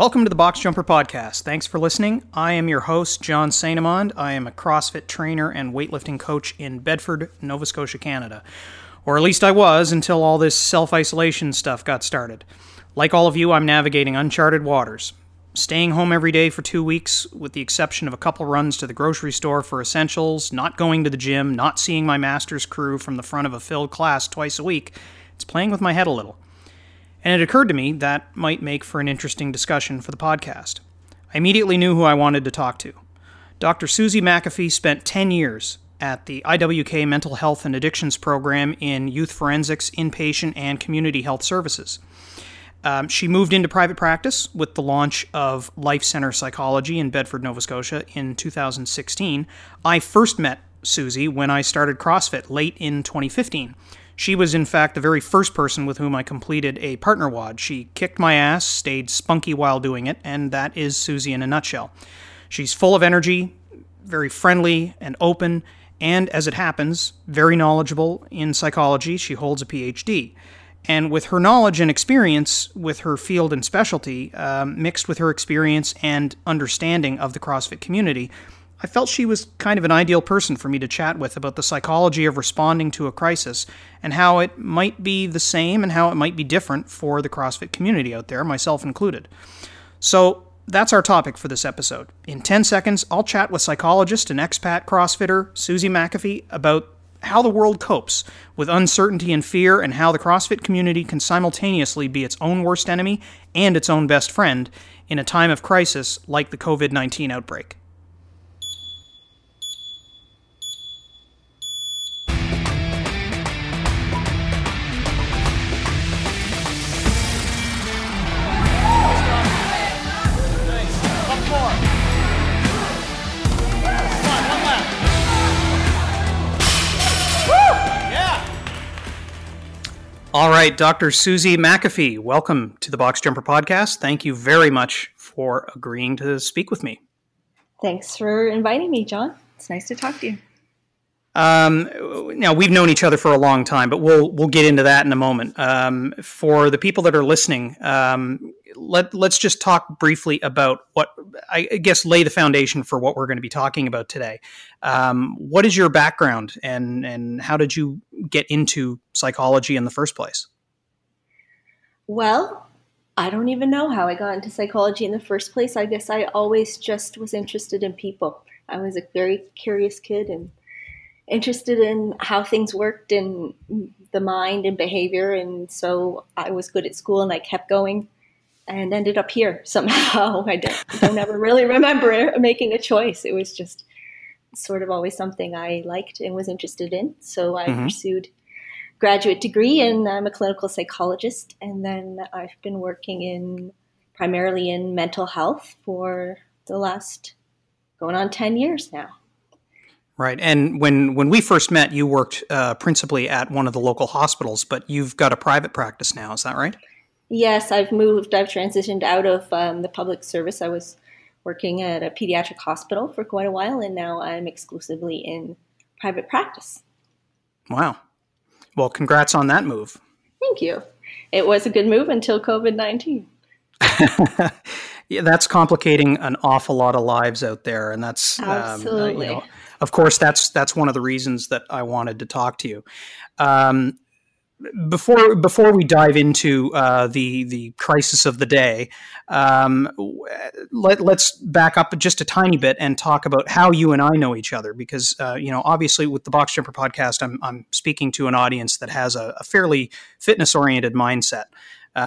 Welcome to the Box Jumper Podcast. Thanks for listening. I am your host, John Saint Amand. I am a CrossFit trainer and weightlifting coach in Bedford, Nova Scotia, Canada. Or at least I was until all this self isolation stuff got started. Like all of you, I'm navigating uncharted waters. Staying home every day for two weeks, with the exception of a couple runs to the grocery store for essentials, not going to the gym, not seeing my master's crew from the front of a filled class twice a week, it's playing with my head a little and it occurred to me that might make for an interesting discussion for the podcast. I immediately knew who I wanted to talk to. Dr. Susie McAfee spent 10 years at the IWK Mental Health and Addictions Program in Youth Forensics, Inpatient, and Community Health Services. Um, she moved into private practice with the launch of Life Centre Psychology in Bedford, Nova Scotia in 2016. I first met Susie when I started CrossFit late in 2015. She was, in fact, the very first person with whom I completed a partner WOD. She kicked my ass, stayed spunky while doing it, and that is Susie in a nutshell. She's full of energy, very friendly and open, and as it happens, very knowledgeable in psychology. She holds a PhD. And with her knowledge and experience with her field and specialty, um, mixed with her experience and understanding of the CrossFit community, I felt she was kind of an ideal person for me to chat with about the psychology of responding to a crisis and how it might be the same and how it might be different for the CrossFit community out there, myself included. So, that's our topic for this episode. In 10 seconds, I'll chat with psychologist and expat CrossFitter Susie McAfee about how the world copes with uncertainty and fear and how the CrossFit community can simultaneously be its own worst enemy and its own best friend in a time of crisis like the COVID 19 outbreak. All right, Dr. Susie McAfee, welcome to the Box Jumper Podcast. Thank you very much for agreeing to speak with me. Thanks for inviting me, John. It's nice to talk to you. Um, now we've known each other for a long time, but we'll we'll get into that in a moment. Um, for the people that are listening, um, let let's just talk briefly about what I guess lay the foundation for what we're going to be talking about today. Um, what is your background, and and how did you get into psychology in the first place? Well, I don't even know how I got into psychology in the first place. I guess I always just was interested in people. I was a very curious kid and interested in how things worked in the mind and behavior. And so I was good at school and I kept going and ended up here somehow. I don't, don't ever really remember making a choice. It was just sort of always something I liked and was interested in. So I mm-hmm. pursued graduate degree and I'm a clinical psychologist. And then I've been working in primarily in mental health for the last going on 10 years now. Right, and when when we first met, you worked uh, principally at one of the local hospitals, but you've got a private practice now. Is that right? Yes, I've moved. I've transitioned out of um, the public service. I was working at a pediatric hospital for quite a while, and now I'm exclusively in private practice. Wow. Well, congrats on that move. Thank you. It was a good move until COVID 19. yeah, that's complicating an awful lot of lives out there, and that's absolutely. Um, uh, you know, of course, that's that's one of the reasons that I wanted to talk to you. Um, before before we dive into uh, the the crisis of the day, um, let, us back up just a tiny bit and talk about how you and I know each other. Because uh, you know, obviously, with the Box Jumper podcast, I'm I'm speaking to an audience that has a, a fairly fitness oriented mindset.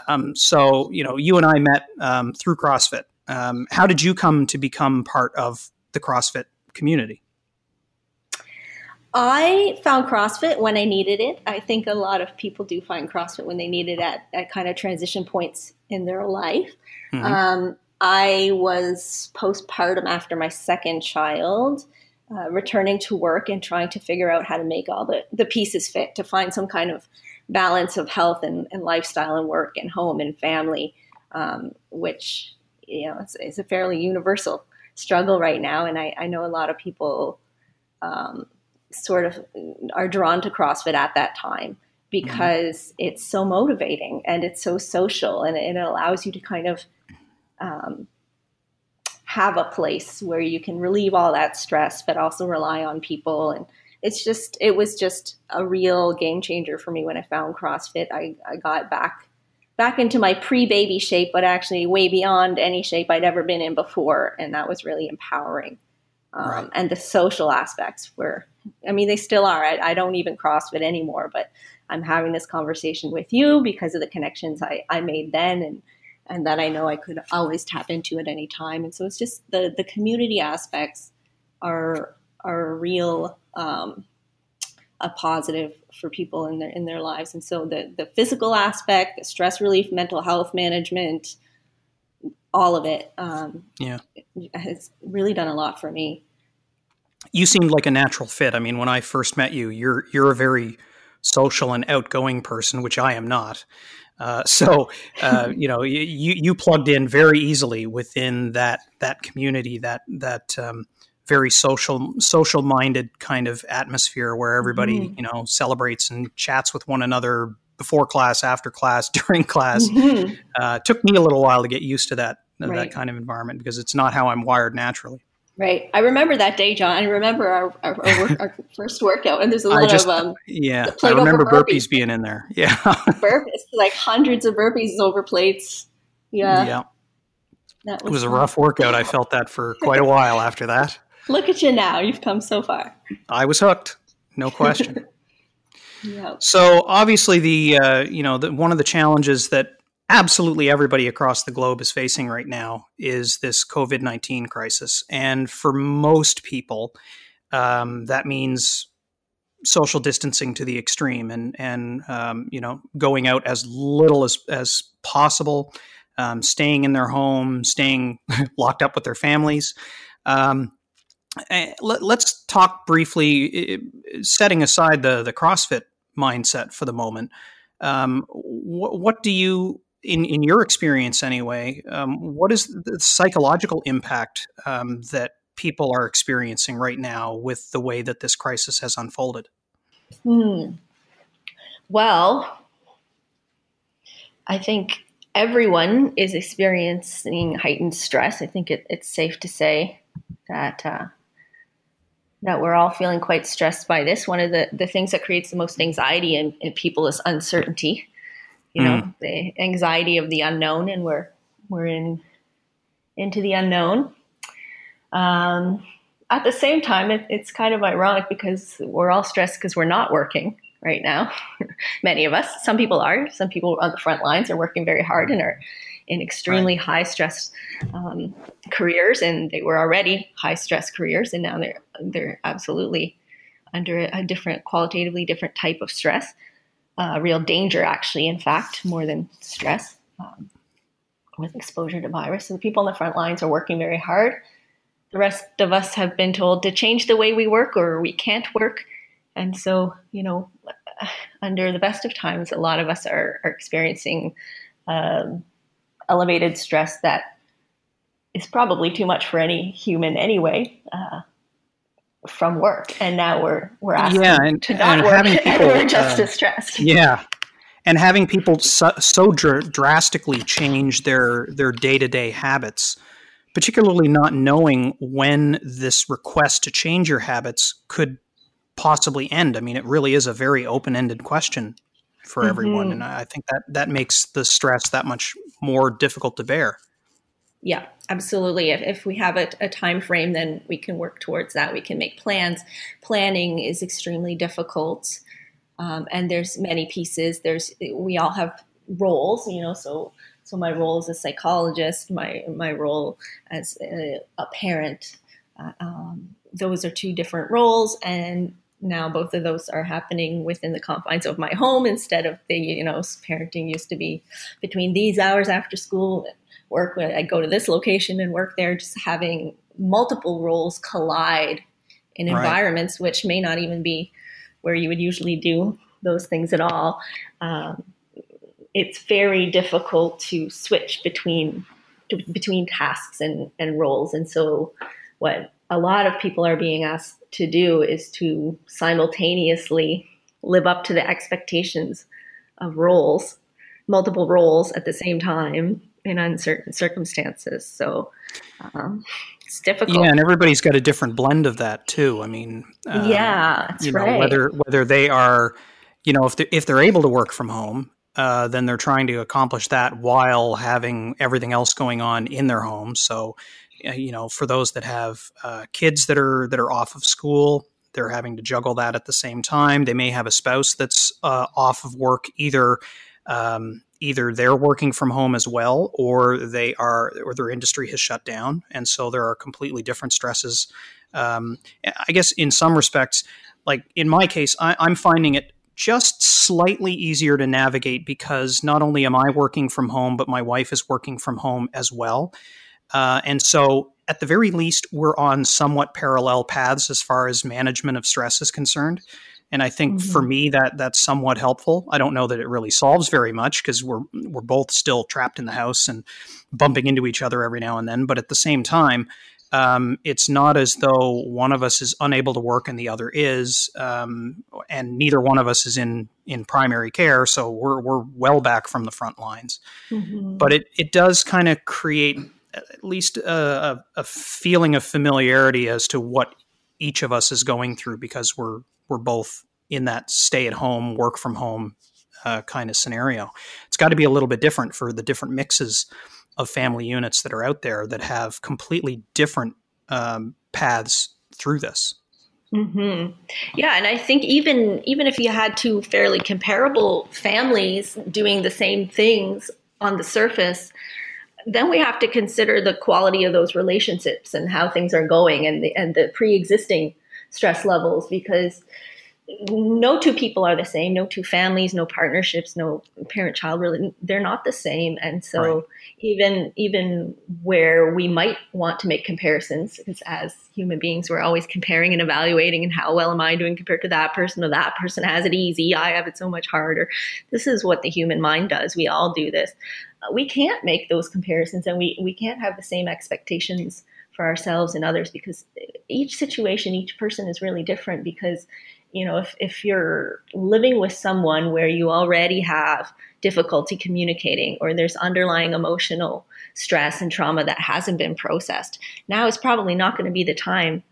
Um, so you know, you and I met um, through CrossFit. Um, how did you come to become part of the CrossFit community? I found CrossFit when I needed it. I think a lot of people do find CrossFit when they need it at, at kind of transition points in their life. Mm-hmm. Um, I was postpartum after my second child, uh, returning to work and trying to figure out how to make all the, the pieces fit to find some kind of balance of health and, and lifestyle and work and home and family, um, which you know is, is, a fairly universal struggle right now. And I, I know a lot of people um, sort of are drawn to CrossFit at that time because mm-hmm. it's so motivating and it's so social and, it allows you to kind of um, have a place where you can relieve all that stress, but also rely on people. And it's just, it was just a real game changer for me when I found CrossFit. I, I got back back into my pre-baby shape, but actually way beyond any shape I'd ever been in before, and that was really empowering. Um, right. And the social aspects were, I mean, they still are. I, I, don't even CrossFit anymore, but I'm having this conversation with you because of the connections I, I made then, and and that I know I could always tap into at any time. And so it's just the the community aspects are are a real um, a positive for people in their in their lives. And so the the physical aspect, the stress relief, mental health management, all of it, um, yeah, has really done a lot for me. You seemed like a natural fit. I mean, when I first met you, you're you're a very social and outgoing person, which I am not. Uh, so, uh, you know, you you plugged in very easily within that that community, that that um, very social social minded kind of atmosphere where everybody mm-hmm. you know celebrates and chats with one another before class after class during class mm-hmm. uh, took me a little while to get used to that right. that kind of environment because it's not how i'm wired naturally right i remember that day john i remember our, our, our, work, our first workout and there's a lot just, of um yeah i remember burpees. burpees. being in there yeah burpees like hundreds of burpees over plates yeah yeah was it was fun. a rough workout. I felt that for quite a while after that. Look at you now. You've come so far. I was hooked. No question. yep. So obviously the uh, you know the, one of the challenges that absolutely everybody across the globe is facing right now is this COVID nineteen crisis, and for most people, um, that means social distancing to the extreme, and and um, you know going out as little as as possible, um, staying in their home, staying locked up with their families. Um, Eh, let, us talk briefly, setting aside the the CrossFit mindset for the moment. Um, what, what, do you, in in your experience anyway, um, what is the psychological impact um, that people are experiencing right now with the way that this crisis has unfolded? Hmm. Well, I think everyone is experiencing heightened stress. I think it, it's safe to say that uh, that we're all feeling quite stressed by this. One of the, the things that creates the most anxiety in, in people is uncertainty. You know, mm. the anxiety of the unknown, and we're we're in into the unknown. Um, at the same time, it, it's kind of ironic because we're all stressed because we're not working right now. Many of us. Some people are. Some people on the front lines are working very hard and are in extremely right. high stress um, careers, and they were already high stress careers, and now they're they're absolutely under a, a different, qualitatively different type of stress, uh, real danger actually, in fact, more than stress um, with exposure to virus. So the people on the front lines are working very hard. The rest of us have been told to change the way we work, or we can't work, and so you know. Under the best of times, a lot of us are, are experiencing um, elevated stress that is probably too much for any human anyway uh, from work. And now we're we're asking yeah, and, to not and work having people, we're just uh, as stressed. Yeah. And having people so, so dr- drastically change their their day to day habits, particularly not knowing when this request to change your habits could possibly end. I mean, it really is a very open ended question for mm-hmm. everyone, and I think that that makes the stress that much more difficult to bear. Yeah, absolutely. If, if we have a, a, time frame, then we can work towards that. We can make plans. Planning is extremely difficult, um, and there's many pieces. There's we all have roles, you know. So so my role as a psychologist, my my role as a, a parent. Uh, um, those are two different roles, and now both of those are happening within the confines of my home instead of the you know parenting used to be between these hours after school work when i go to this location and work there just having multiple roles collide in right. environments which may not even be where you would usually do those things at all um, it's very difficult to switch between between tasks and, and roles and so what a lot of people are being asked to do is to simultaneously live up to the expectations of roles, multiple roles at the same time, in uncertain circumstances. So um, it's difficult. Yeah, and everybody's got a different blend of that too. I mean, um, yeah, you know, right. whether whether they are, you know, if they if they're able to work from home, uh, then they're trying to accomplish that while having everything else going on in their home. So, uh, you know, for those that have uh, kids that are that are off of school, they're having to juggle that at the same time. They may have a spouse that's uh, off of work either. Um, either they're working from home as well or they are or their industry has shut down. And so there are completely different stresses. Um, i guess in some respects like in my case I, i'm finding it just slightly easier to navigate because not only am i working from home but my wife is working from home as well. Uh, and so at the very least we're on somewhat parallel paths as far as management of stress is concerned and I think mm-hmm. for me that that's somewhat helpful. I don't know that it really solves very much because we're we're both still trapped in the house and bumping into each other every now and then. But at the same time, um, it's not as though one of us is unable to work and the other is, um, and neither one of us is in in primary care, so we're we're well back from the front lines. Mm-hmm. But it it does kind of create at least a, a, feeling of familiarity as to what each of us is going through because we're we're both in that stay at home, work from home uh, kind of scenario. It's got to be a little bit different for the different mixes of family units that are out there that have completely different um, paths through this. Mm-hmm. Yeah, and I think even even if you had two fairly comparable families doing the same things on the surface, then we have to consider the quality of those relationships and how things are going and the, and the pre-existing stress levels because no two people are the same no two families no partnerships no parent child really they're not the same. And so right. even even where we might want to make comparisons because as human beings we're always comparing and evaluating and how well am i doing compared to that person or that person has it easy i have it so much harder. This is what the human mind does. We all do this. We can't make those comparisons and we we can't have the same expectations for ourselves and others because each situation, each person is really different. Because, you know, if, if you're living with someone where you already have difficulty communicating or there's underlying emotional stress and trauma that hasn't been processed, now is probably not going to be the time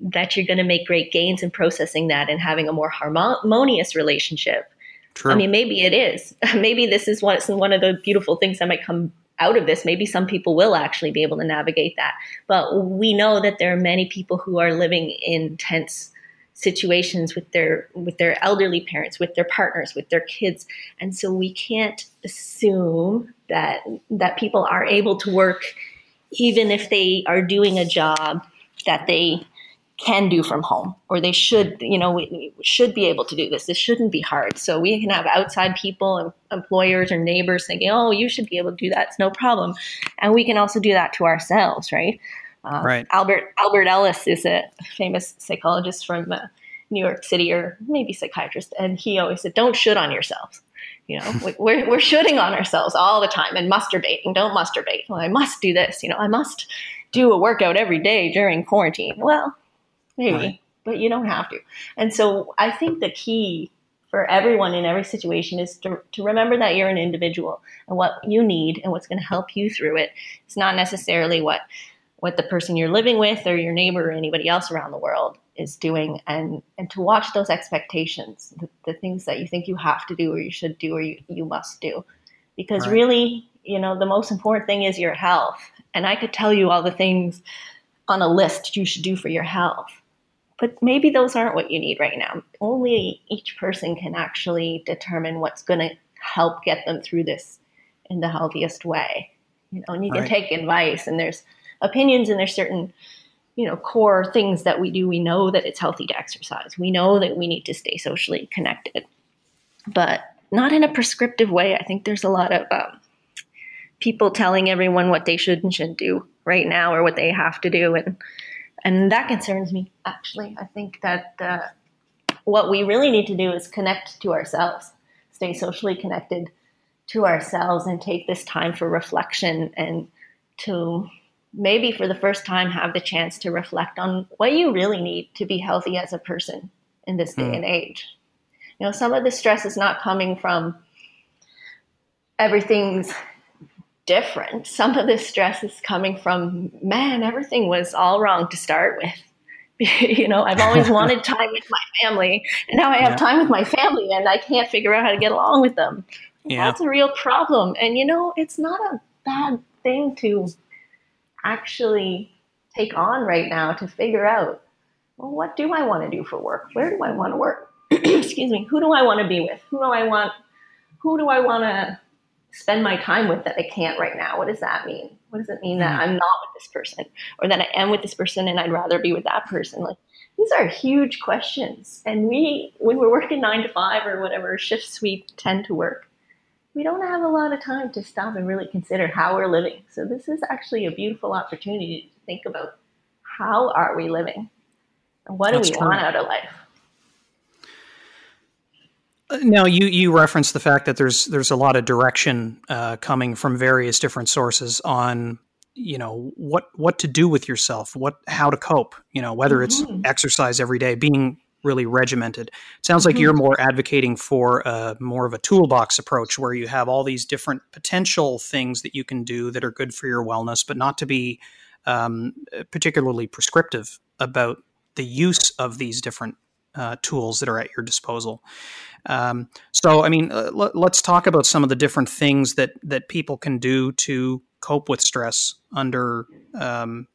that you're going to make great gains in processing that and having a more harmonious relationship. True. I mean, maybe it is. maybe this is one, one of the beautiful things that might come out of this, maybe some people will actually be able to navigate that. But we know that there are many people who are living in tense situations with their with their elderly parents, with their partners, with their kids. And so we can't assume that that people are able to work even if they are doing a job that they can do from home or they should you know we, we, should be able to do this. This shouldn't be hard. So we can have outside people and employers or neighbors thinking oh you should be able to do that. It's no problem. And we can also do that to ourselves right? Uh, right. Albert albert ellis is a famous psychologist from uh, new york city or maybe psychiatrist and he always said don't should on yourselves. You know we're, we're shoulding on ourselves all the time and musturbating. Don't musturbate. Well i must do this. You know i must do a workout every day during quarantine. Well maybe, right. but you don't have to. And so I think the key for everyone in every situation is to, to remember that you're an individual and what you need and what's going to help you through it. It's not necessarily what what the person you're living with or your neighbor or anybody else around the world is doing and and to watch those expectations the, the things that you think you have to do or you should do or you, you must do because right. really you know the most important thing is your health and i could tell you all the things on a list you should do for your health but maybe those aren't what you need right now. Only each person can actually determine what's going to help get them through this in the healthiest way. You know, and you can right. take advice, and there's opinions, and there's certain, you know, core things that we do. We know that it's healthy to exercise. We know that we need to stay socially connected, but not in a prescriptive way. I think there's a lot of um, people telling everyone what they should and shouldn't do right now, or what they have to do, and and that concerns me actually. I think that uh, what we really need to do is connect to ourselves, stay socially connected to ourselves, and take this time for reflection and to maybe for the first time have the chance to reflect on what you really need to be healthy as a person in this day mm. and age. You know, some of the stress is not coming from everything's different. Some of the stress is coming from, man, everything was all wrong to start with. you know, I've always wanted time with my family, and now I have yeah. time with my family, and I can't figure out how to get along with them. Yeah. That's a real problem. And, you know, it's not a bad thing to actually take on right now to figure out well, what do I want to do for work? Where do I want to work? Excuse me. Who do I want to be with? Who do I want? Who do I want to spend my time with that I can't right now? What does that mean? What does it mean that mm-hmm. I'm not with this person or that I am with this person and I'd rather be with that person? Like these are huge questions. And we, when we're working nine to five or whatever shifts we tend to work, we don't have a lot of time to stop and really consider how we're living. So this is actually a beautiful opportunity to think about how are we living and what That's do we true. want out of life. Now you you referenced the fact that there's there's a lot of direction uh, coming from various different sources on you know what what to do with yourself, what how to cope. You know whether it's mm-hmm. exercise every day, being really regimented. It sounds like mm-hmm. you're more advocating for a, more of a toolbox approach where you have all these different potential things that you can do that are good for your wellness, but not to be um, particularly prescriptive about the use of these different uh, tools that are at your disposal. Um, so, I mean, uh, l- let's talk about some of the different things that that people can do to cope with stress under, um,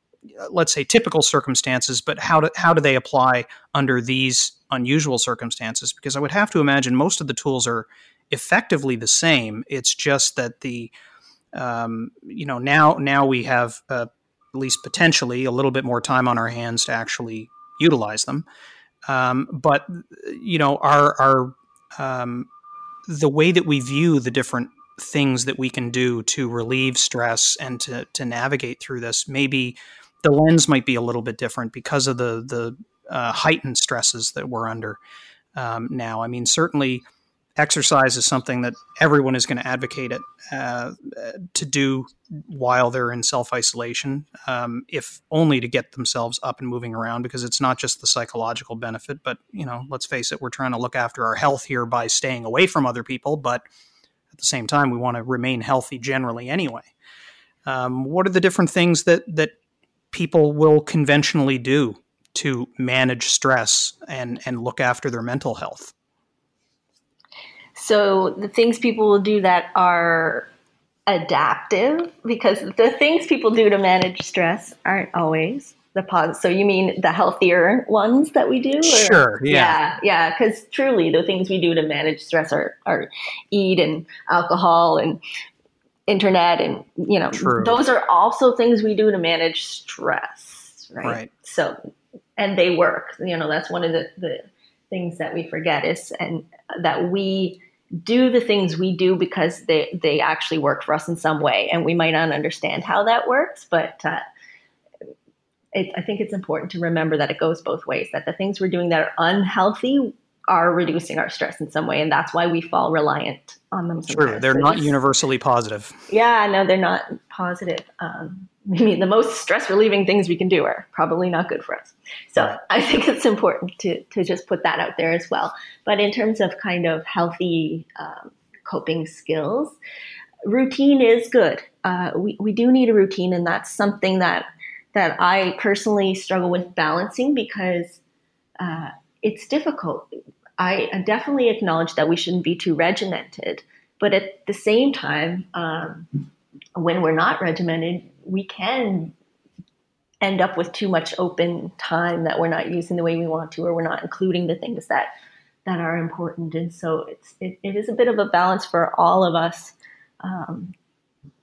let's say, typical circumstances. But how do how do they apply under these unusual circumstances? Because I would have to imagine most of the tools are effectively the same. It's just that the um, you know now now we have uh, at least potentially a little bit more time on our hands to actually utilize them. Um, but you know, our our um, the way that we view the different things that we can do to relieve stress and to to navigate through this, maybe the lens might be a little bit different because of the the uh, heightened stresses that we're under um, now. I mean, certainly exercise is something that everyone is going to advocate it uh, to do while they're in self isolation, um, if only to get themselves up and moving around, because it's not just the psychological benefit, but you know, let's face it, we're trying to look after our health here by staying away from other people, but at the same time, we want to remain healthy generally anyway. Um, what are the different things that that people will conventionally do to manage stress and and look after their mental health? So the things people will do that are adaptive, because the things people do to manage stress aren't always the positive. So you mean the healthier ones that we do? Or? Sure. Yeah. Yeah. Because truly, the things we do to manage stress are, are eat and alcohol and internet and you know True. those are also things we do to manage stress right? right so and they work you know that's one of the, the things that we forget is and that we do the things we do because they they actually work for us in some way, and we might not understand how that works, but. Uh, it, I think it's important to remember that it goes both ways. That the things we're doing that are unhealthy are reducing our stress in some way, and that's why we fall reliant on them. True, they're not universally positive. Yeah, no, they're not positive. Um, I mean, the most stress relieving things we can do are probably not good for us. So I think it's important to, to just put that out there as well. But in terms of kind of healthy um, coping skills, routine is good. Uh, we, we do need a routine, and that's something that that I personally struggle with balancing because uh, it's difficult. I definitely acknowledge that we shouldn't be too regimented, but at the same time, um, when we're not regimented, we can end up with too much open time that we're not using the way we want to, or we're not including the things that that are important. And so it's it, it is a bit of a balance for all of us um,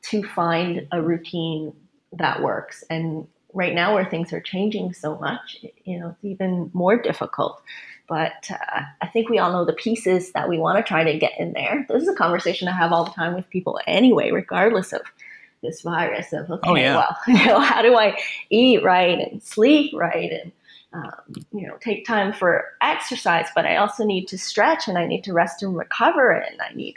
to find a routine that works. And right now, where things are changing so much, you know, it's even more difficult. But uh, I think we all know the pieces that we want to try to get in there. This is a conversation I have all the time with people anyway, regardless of this virus of okay, oh, yeah. well, you know, how do I eat right and sleep right and um, you know take time for exercise, but I also need to stretch and I need to rest and recover and I need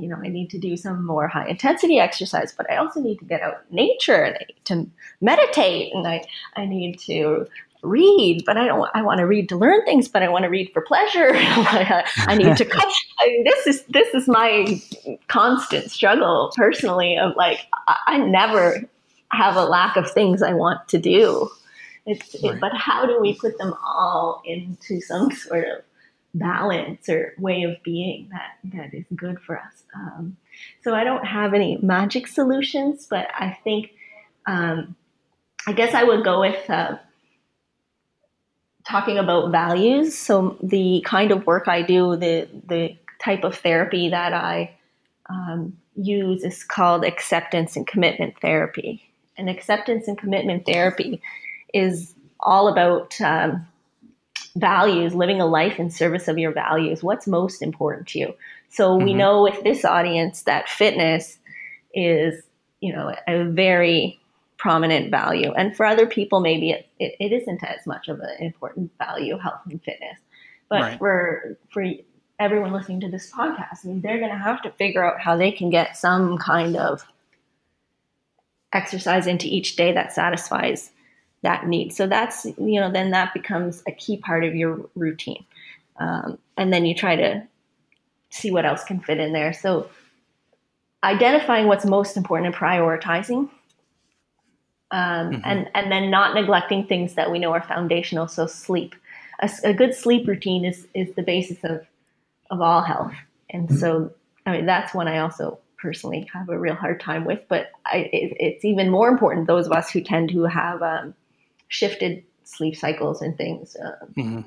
you know I need to do some more high intensity exercise, but I also need to get out in nature and I need to meditate and I I need to read, but I don't. I want to read to learn things, but I want to read for pleasure. I need to. cut. I mean, this is this is my constant struggle personally. Of like, I, I never have a lack of things I want to do. It's, right. it, but how do we put them all into some sort of balance or way of being that that is good for us? Um, so I don't have any magic solutions, but I think um, I guess I would go with. Uh, talking about values. So the kind of work I do, the the type of therapy that I um, use is called acceptance and commitment therapy. And acceptance and commitment therapy is all about um, values, living a life in service of your values. What's most important to you? So mm-hmm. we know with this audience that fitness is, you know, a very prominent value. And for other people, maybe it, it, it isn't as much of an important value, health and fitness. But right. for for everyone listening to this podcast, I mean, they're going to have to figure out how they can get some kind of exercise into each day that satisfies that need. So that's you know then that becomes a key part of your routine, um, and then you try to see what else can fit in there. So identifying what's most important and prioritizing um, mm-hmm. and and then not neglecting things that we know are foundational. So sleep, a, a, good sleep routine is is the basis of of all health, and mm-hmm. so I mean that's one I also personally have a real hard time with. But I, it, it's even more important those of us who tend to have um, shifted sleep cycles and things. Um, mm-hmm.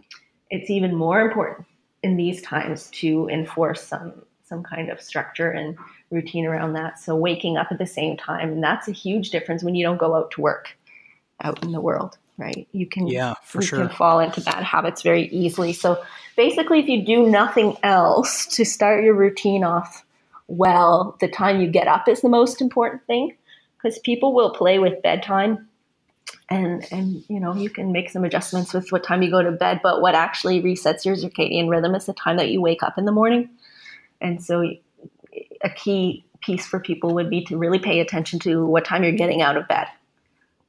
It's even more important in these times to enforce some some kind of structure and routine around that. So waking up at the same time, and that's a huge difference when you don't go out to work out in the world, right? You can yeah, for you sure. can fall into bad habits very easily. So basically, if you do nothing else to start your routine off well, the time you get up is the most important thing because people will play with bedtime and and you know you can make some adjustments with what time you go to bed but what actually resets your circadian rhythm is the time that you wake up in the morning and so a key piece for people would be to really pay attention to what time you're getting out of bed.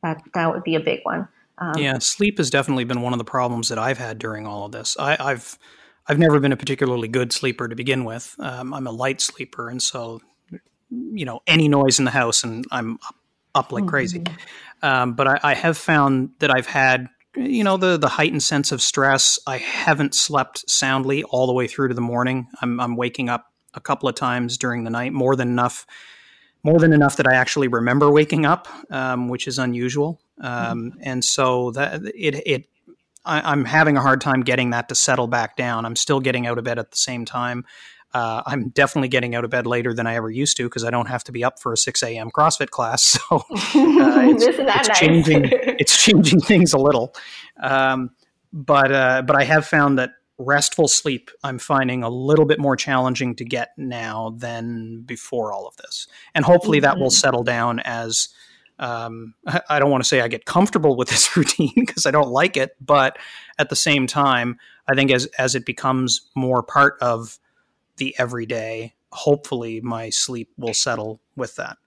That that would be a big one. Um, yeah, sleep has definitely been one of the problems that I've had during all of this. I, have I've never been a particularly good sleeper to begin with. Um, I'm a light sleeper, and so you know any noise in the house, and I'm up, up like mm-hmm. crazy. Um, but I, I have found that I've had you know the the heightened sense of stress. I haven't slept soundly all the way through to the morning. I'm I'm waking up a couple of times during the night, more than enough, more than enough that I actually remember waking up, um, which is unusual. Um, mm-hmm. And so that it it I, am having a hard time getting that to settle back down. I'm still getting out of bed at the same time. Uh, I'm definitely getting out of bed later than I ever used to because I don't have to be up for a 6 a.m. CrossFit class. So uh, it's, it's nice? changing it's changing things a little. Um, but uh, but I have found that restful sleep I'm finding a little bit more challenging to get now than before all of this. And hopefully mm-hmm. that will mm-hmm. settle down as um, I don't want to say I get comfortable with this routine because I don't like it, but at the same time, I think as as it becomes more part of the everyday, hopefully my sleep will settle with that.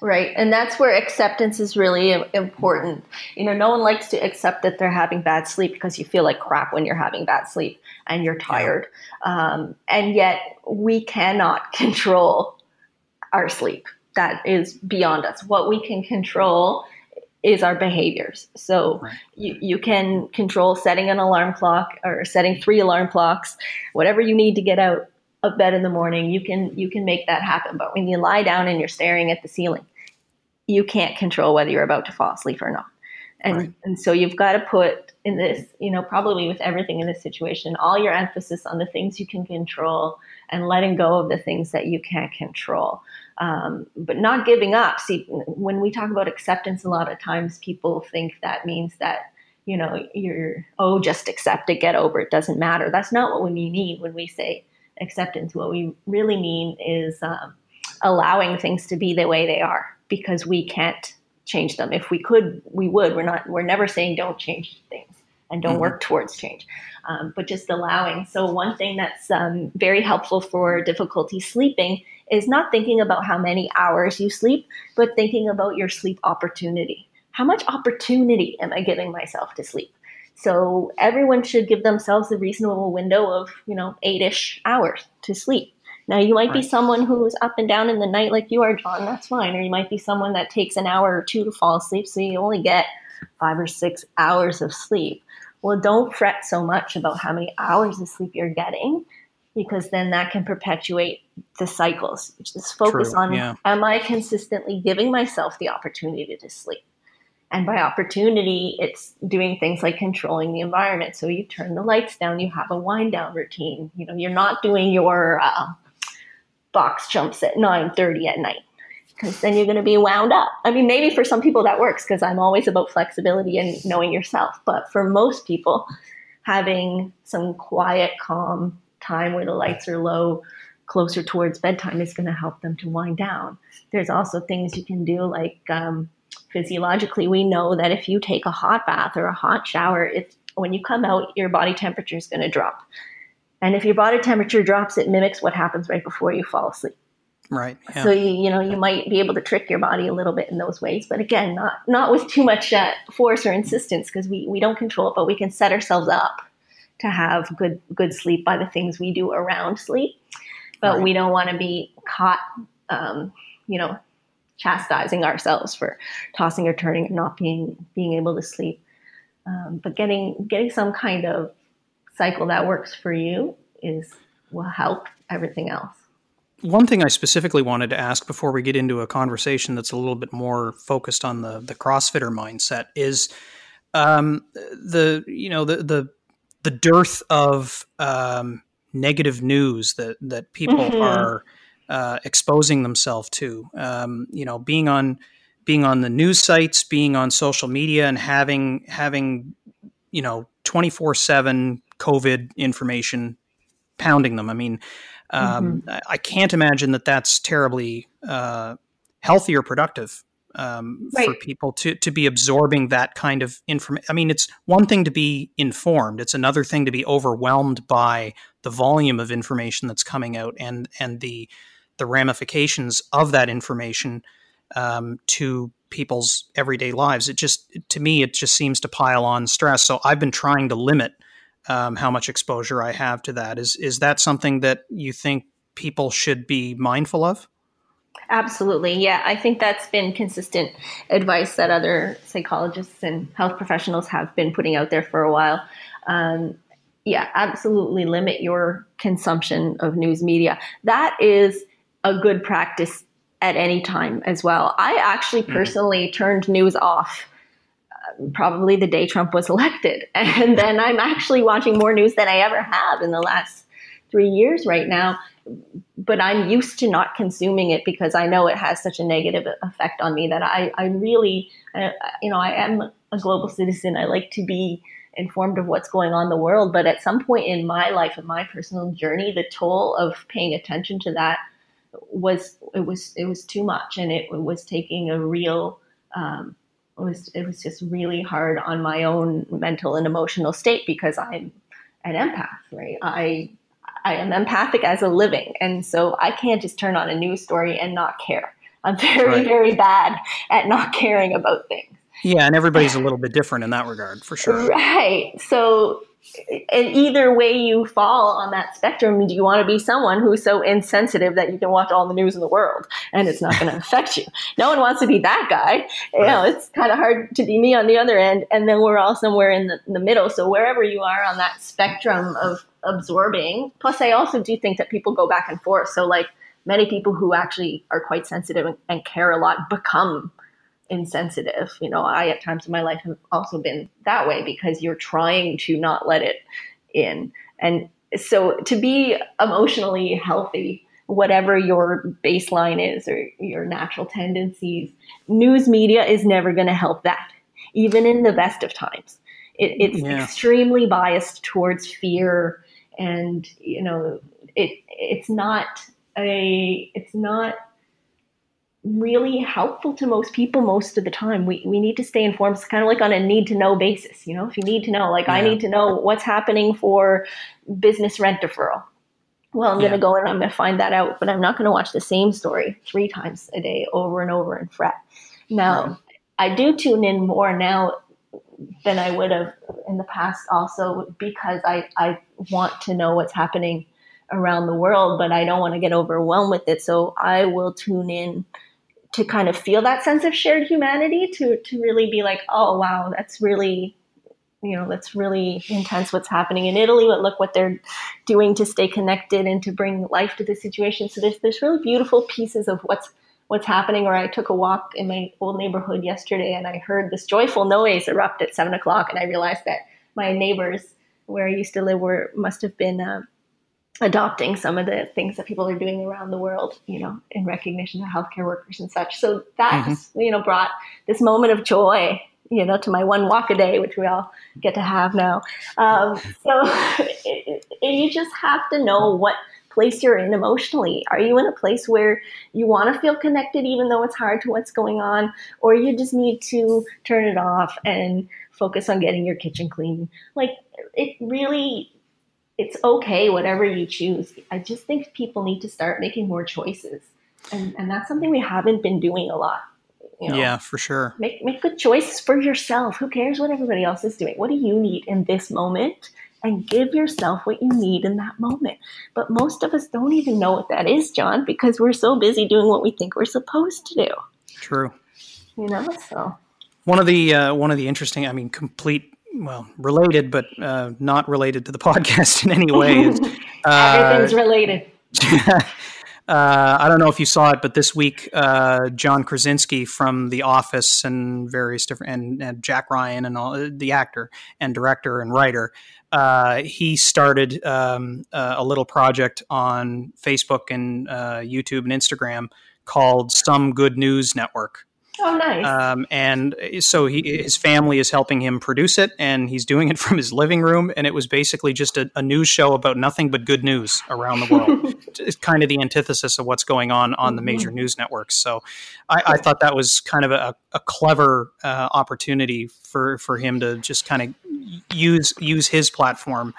Right. And that's where acceptance is really important. You know, no one likes to accept that they're having bad sleep because you feel like crap when you're having bad sleep and you're tired. Um, and yet we cannot control our sleep. That is beyond us. What we can control is our behaviors. So right. you, you can control setting an alarm clock or setting three alarm clocks, whatever you need to get out of bed in the morning, you can you can make that happen. But when you lie down and you're staring at the ceiling, you can't control whether you're about to fall asleep or not. And right. and so you've got to put in this, you know, probably with everything in this situation, all your emphasis on the things you can control and letting go of the things that you can't control. Um, but not giving up. See, when we talk about acceptance, a lot of times people think that means that you know you're oh just accept it, get over it, doesn't matter. That's not what we mean when we say acceptance. What we really mean is um, allowing things to be the way they are because we can't change them. If we could, we would. We're not. We're never saying don't change things and don't mm-hmm. work towards change, um, but just allowing. So one thing that's um, very helpful for difficulty sleeping is not thinking about how many hours you sleep, but thinking about your sleep opportunity. How much opportunity am I giving myself to sleep? So everyone should give themselves a reasonable window of, you know, eight ish hours to sleep. Now, you might right. be someone who's up and down in the night like you are, John, that's fine. Or you might be someone that takes an hour or two to fall asleep, so you only get five or six hours of sleep. Well, don't fret so much about how many hours of sleep you're getting because then that can perpetuate the cycles. Just focus True, on yeah. am I consistently giving myself the opportunity to sleep? And by opportunity, it's doing things like controlling the environment. So you turn the lights down, you have a wind down routine. You know, you're not doing your uh, box jumps at 9:30 at night because then you're going to be wound up. I mean, maybe for some people that works because I'm always about flexibility and knowing yourself. But for most people, having some quiet, calm time where the lights are low, closer towards bedtime, is going to help them to wind down. There's also things you can do like um, physiologically, we know that if you take a hot bath or a hot shower, it's when you come out, your body temperature is going to drop. And if your body temperature drops, it mimics what happens right before you fall asleep. Right. Yeah. So you, you know you might be able to trick your body a little bit in those ways, but again, not not with too much uh, force or insistence because we we don't control it, but we can set ourselves up to have good good sleep by the things we do around sleep. But right. we don't want to be caught, um, you know, chastising ourselves for tossing or turning and not being being able to sleep. Um, but getting getting some kind of cycle that works for you is will help everything else. One thing I specifically wanted to ask before we get into a conversation that's a little bit more focused on the the CrossFitter mindset is um, the you know the the the dearth of um, negative news that that people mm-hmm. are uh, exposing themselves to. Um, you know, being on being on the news sites, being on social media, and having having you know twenty four seven COVID information pounding them. I mean, um, mm-hmm. I can't imagine that that's terribly uh, healthy or productive um, right. for people to to be absorbing that kind of information. I mean, it's one thing to be informed; it's another thing to be overwhelmed by the volume of information that's coming out and and the the ramifications of that information um, to people's everyday lives. It just to me, it just seems to pile on stress. So I've been trying to limit um, how much exposure I have to that. Is is that something that you think people should be mindful of? Absolutely. Yeah, I think that's been consistent advice that other psychologists and health professionals have been putting out there for a while. Um, yeah, absolutely limit your consumption of news media. That is a good practice at any time as well. I actually mm-hmm. personally mm-hmm. turned news off probably the day Trump was elected. And then I'm actually watching more news than I ever have in the last three years right now. But I'm used to not consuming it because I know it has such a negative effect on me that I, I really, uh, you know, I am a global citizen. I like to be informed of what's going on in the world. But at some point in my life and my personal journey, the toll of paying attention to that was it was it was too much, and it was taking a real um, it was it was just really hard on my own mental and emotional state because I'm an empath, right? I I am empathic as a living, and so I can't just turn on a news story and not care. I'm very right. very bad at not caring about things. Yeah, and everybody's a little bit different in that regard, for sure. Right. So and either way you fall on that spectrum, do you want to be someone who's so insensitive that you can watch all the news in the world and it's not going to affect you? No one wants to be that guy. You know, it's kind of hard to be me on the other end. And then we're all somewhere in the, in the middle. So wherever you are on that spectrum of absorbing, plus I also do think that people go back and forth. So like many people who actually are quite sensitive and, and care a lot become insensitive. You know, I at times in my life have also been that way because you're trying to not let it in. And so to be emotionally healthy, whatever your baseline is or your natural tendencies, news media is never going to help that, even in the best of times. It, it's yeah. extremely biased towards fear, and you know, it it's not a it's not really helpful to most people most of the time. We, we need to stay informed. It's kind of like on a need to know basis. You know, if you need to know, like yeah. I need to know what's happening for business rent deferral. Well, I'm yeah. going to go and I'm going to find that out, but I'm not going to watch the same story three times a day over and over and fret. Now, right. I do tune in more now than I would have in the past. Also, because I I want to know what's happening around the world, but I don't want to get overwhelmed with it. So I will tune in to kind of feel that sense of shared humanity to to really be like, oh wow, that's really you know that's really intense what's happening in Italy, but look what they're doing to stay connected and to bring life to the situation. So there's there's really beautiful pieces of what's what's happening. Or I took a walk in my old neighborhood yesterday and I heard this joyful noise erupt at seven o'clock, and I realized that my neighbors where I used to live were must have been. Uh, adopting some of the things that people are doing around the world, you know, in recognition of healthcare workers and such. So that, mm-hmm. you know, brought this moment of joy, you know, to my one walk a day, which we all get to have now. Um, so it, it, you just have to know what place you're in emotionally. Are you in a place where you want to feel connected even though it's hard to what's going on, or you just need to turn it off and focus on getting your kitchen clean? Like it really it's okay whatever you choose. I just think people need to start making more choices. And and that's something we haven't been doing a lot. You know? Yeah, for sure. Make make good choices for yourself. Who cares what everybody else is doing? What do you need in this moment? And give yourself what you need in that moment. But most of us don't even know what that is, John, because we're so busy doing what we think we're supposed to do. True. You know, so one of the uh, one of the interesting, I mean, complete well, related, but uh, not related to the podcast in any way. Is, uh, Everything's related. Uh, I don't know if you saw it, but this week, uh, John Krasinski from The Office and various different, and, and Jack Ryan and all the actor and director and writer, uh, he started um, a little project on Facebook and YouTube and Instagram called Some Good News Network. Oh, nice. Um, and so he, his family is helping him produce it, and he's doing it from his living room. And it was basically just a, a news show about nothing but good news around the world. it's kind of the antithesis of what's going on on the mm-hmm. major news networks. So I, I thought that was kind of a, a clever uh, opportunity for, for him to just kind of use use his platform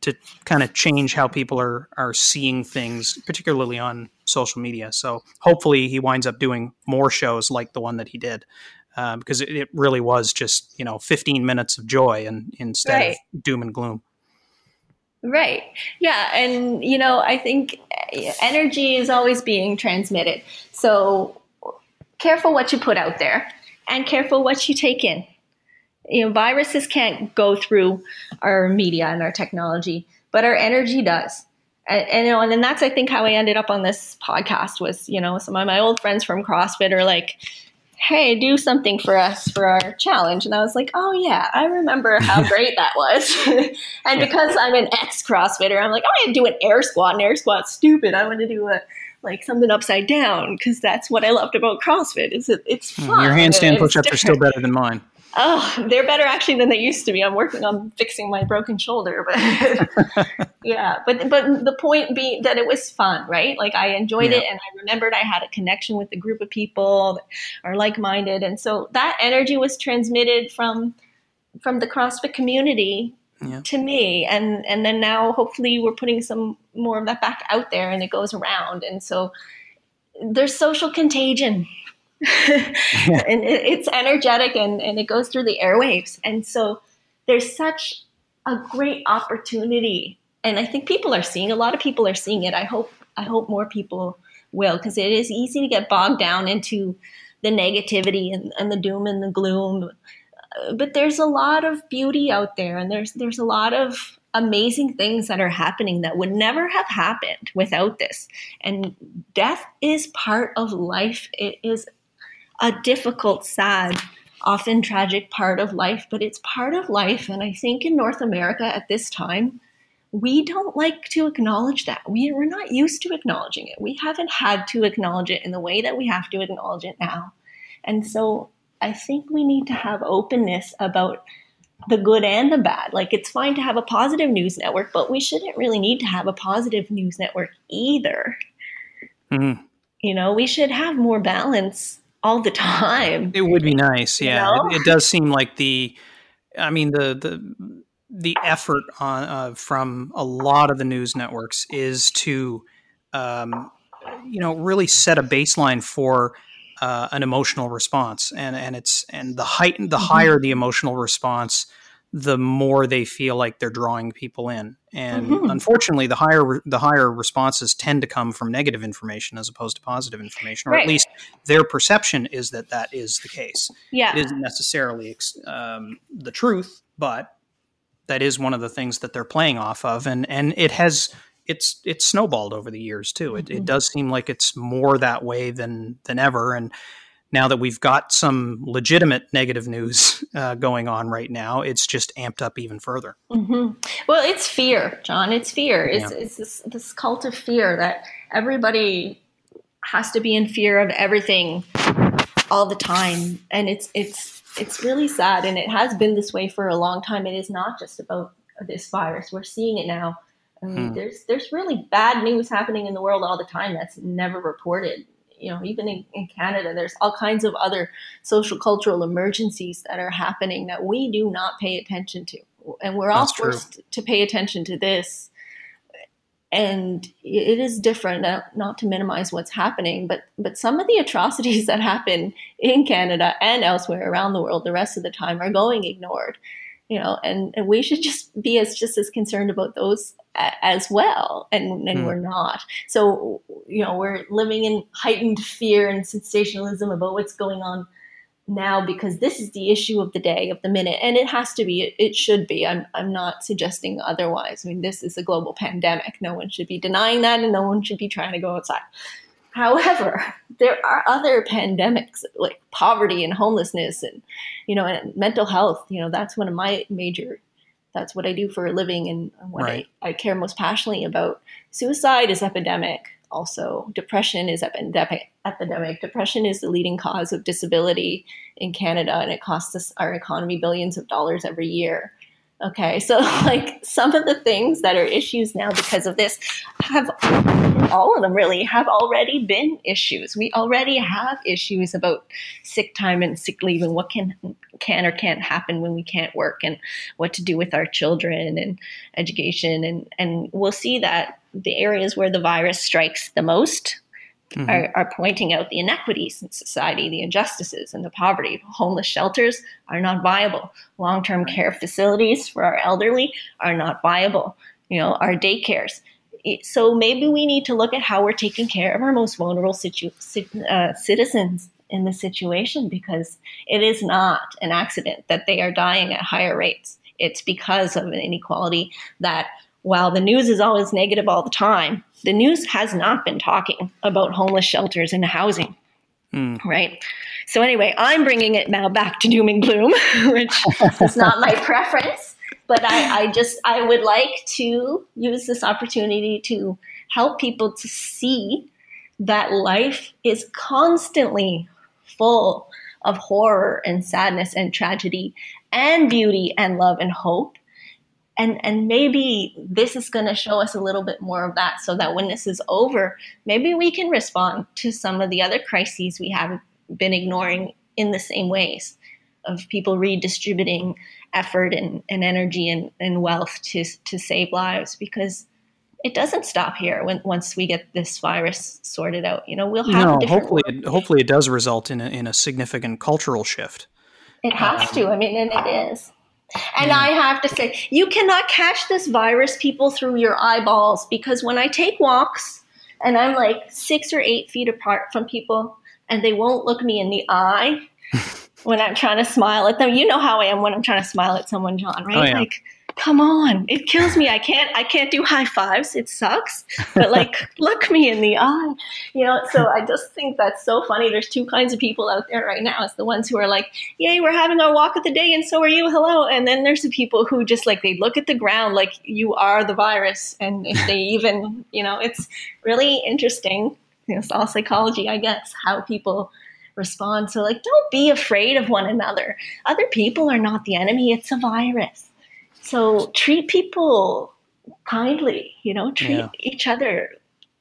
to kind of change how people are are seeing things, particularly on social media. So hopefully he winds up doing more shows like the one that he did. Uh, because it, it, really was just you know 15 minutes of joy and instead right. of doom and gloom right yeah and you know i think energy is always being transmitted so careful what you put out there and careful what you take in you know viruses can't go through our media and our technology but our energy does. And, and, you know and then that's i think how i ended up on this podcast was you know some of my old friends from crossfit are like hey do something for us for our challenge. And i was like oh yeah i remember how great that was. And because i'm an ex crossfitter i'm like oh, i'm going to do an air squat and air squat's stupid. I want to do a like something upside down because that's what i loved about crossfit is it, it's hmm, fun. your handstand push-ups are still better than mine Oh, they're better actually than they used to be. I'm working on fixing my broken shoulder, but yeah. But but the point being that it was fun, right? Like I enjoyed yeah. it, and I remembered I had a connection with a group of people that are like minded, and so that energy was transmitted from from the CrossFit community yeah. to me, and and then now hopefully we're putting some more of that back out there, and it goes around, and so there's social contagion and it's energetic and, and it goes through the airwaves. And so there's such a great opportunity. And I think people are seeing, a lot of people are seeing it. I hope, I hope more people will, because it is easy to get bogged down into the negativity and, and the doom and the gloom. But there's a lot of beauty out there and there's, there's a lot of amazing things that are happening that would never have happened without this. And death is part of life. It is a difficult, sad, often tragic part of life, but it's part of life. And I think in North America at this time, we don't like to acknowledge that. We, we're not used to acknowledging it. We haven't had to acknowledge it in the way that we have to acknowledge it now. And so I think we need to have openness about the good and the bad. Like it's fine to have a positive news network, but we shouldn't really need to have a positive news network either. Mm-hmm. You know, we should have more balance all the time. It would be nice, yeah. You know? it, it, does seem like the, I mean the the the effort on uh, from a lot of the news networks is to, um, you know, really set a baseline for uh, an emotional response, and and it's and the height the mm-hmm. higher the emotional response, the more they feel like they're drawing people in. And mm-hmm. unfortunately, the higher the higher responses tend to come from negative information as opposed to positive information, or right. at least their perception is that that is the case. Yeah, it isn't necessarily um, the truth, but that is one of the things that they're playing off of, and and it has it's it's snowballed over the years too. It, mm-hmm. it does seem like it's more that way than than ever, and now that we've got some legitimate negative news uh, going on right now, it's just amped up even further. Mm-hmm. Well, it's fear, John. It's fear. It's, yeah. it's this, this cult of fear that everybody has to be in fear of everything all the time, and it's it's it's really sad, and it has been this way for a long time. It is not just about this virus. We're seeing it now. I mean, hmm. there's there's really bad news happening in the world all the time that's never reported you know, even in, in Canada, there's all kinds of other social cultural emergencies that are happening that we do not pay attention to. And we're all That's forced true. to pay attention to this. And it is different, uh, not to minimize what's happening, but but some of the atrocities that happen in Canada and elsewhere around the world the rest of the time are going ignored you know, and, and we should just be as just as concerned about those as well, and and mm. we're not. So you know, we're living in heightened fear and sensationalism about what's going on now because this is the issue of the day of the minute and it has to be it, it, should be I'm, I'm not suggesting otherwise i mean this is a global pandemic no one should be denying that and no one should be trying to go outside However, there are other pandemics like poverty and homelessness and you know and mental health. You know that's one of my major. That's what I do for a living and what right. I, I care most passionately about. Suicide is epidemic. Also, depression is epidemic. Epidemic. Depression is the leading cause of disability in Canada, and it costs us our economy billions of dollars every year. Okay, so like some of the things that are issues now because of this have all of them really have already been issues. We already have issues about sick time and sick leave and what can can or can't happen when we can't work and what to do with our children and education and and we'll see that the areas where the virus strikes the most mm-hmm. are, are pointing out the inequities in society, the injustices, and the poverty. Homeless shelters are not viable. Long term care facilities for our elderly are not viable. You know, our daycares. So maybe we need to look at how we're taking care of our most vulnerable situ- uh, citizens in this situation because it is not an accident that they are dying at higher rates. It's because of an inequality that while the news is always negative all the time, the news has not been talking about homeless shelters and housing. Mm. Right. So, anyway, I'm bringing it now back to doom and gloom, which is not my preference. But I, I just, I would like to use this opportunity to help people to see that life is constantly full of horror and sadness and tragedy and beauty and love and hope and and maybe this is going to show us a little bit more of that so that when this is over maybe we can respond to some of the other crises we have been ignoring in the same ways of people redistributing effort and, and energy and, and wealth to, to save lives because it doesn't stop here when once we get this virus sorted out. You know we'll have no, hopefully it, hopefully it does result in a, in a significant cultural shift. It has um, to. I mean and it is and I have to say, you cannot catch this virus, people, through your eyeballs because when I take walks and I'm like six or eight feet apart from people and they won't look me in the eye when I'm trying to smile at them, you know how I am when I'm trying to smile at someone, John, right? Oh, yeah. Like, come on. It kills me. I can't i can't do high fives. It sucks. But like look me in the eye. You know so i just think that's so funny. There's two kinds of people out there right now. It's the ones who are like yay we're having our walk of the day and so are you. Hello. And then there's the people who just like they look at the ground like you are the virus. And if they even you know it's really interesting you know, it's all psychology i guess how people respond so like don't be afraid of one another. Other people are not the enemy. It's a virus so treat people kindly, you know, treat yeah. each other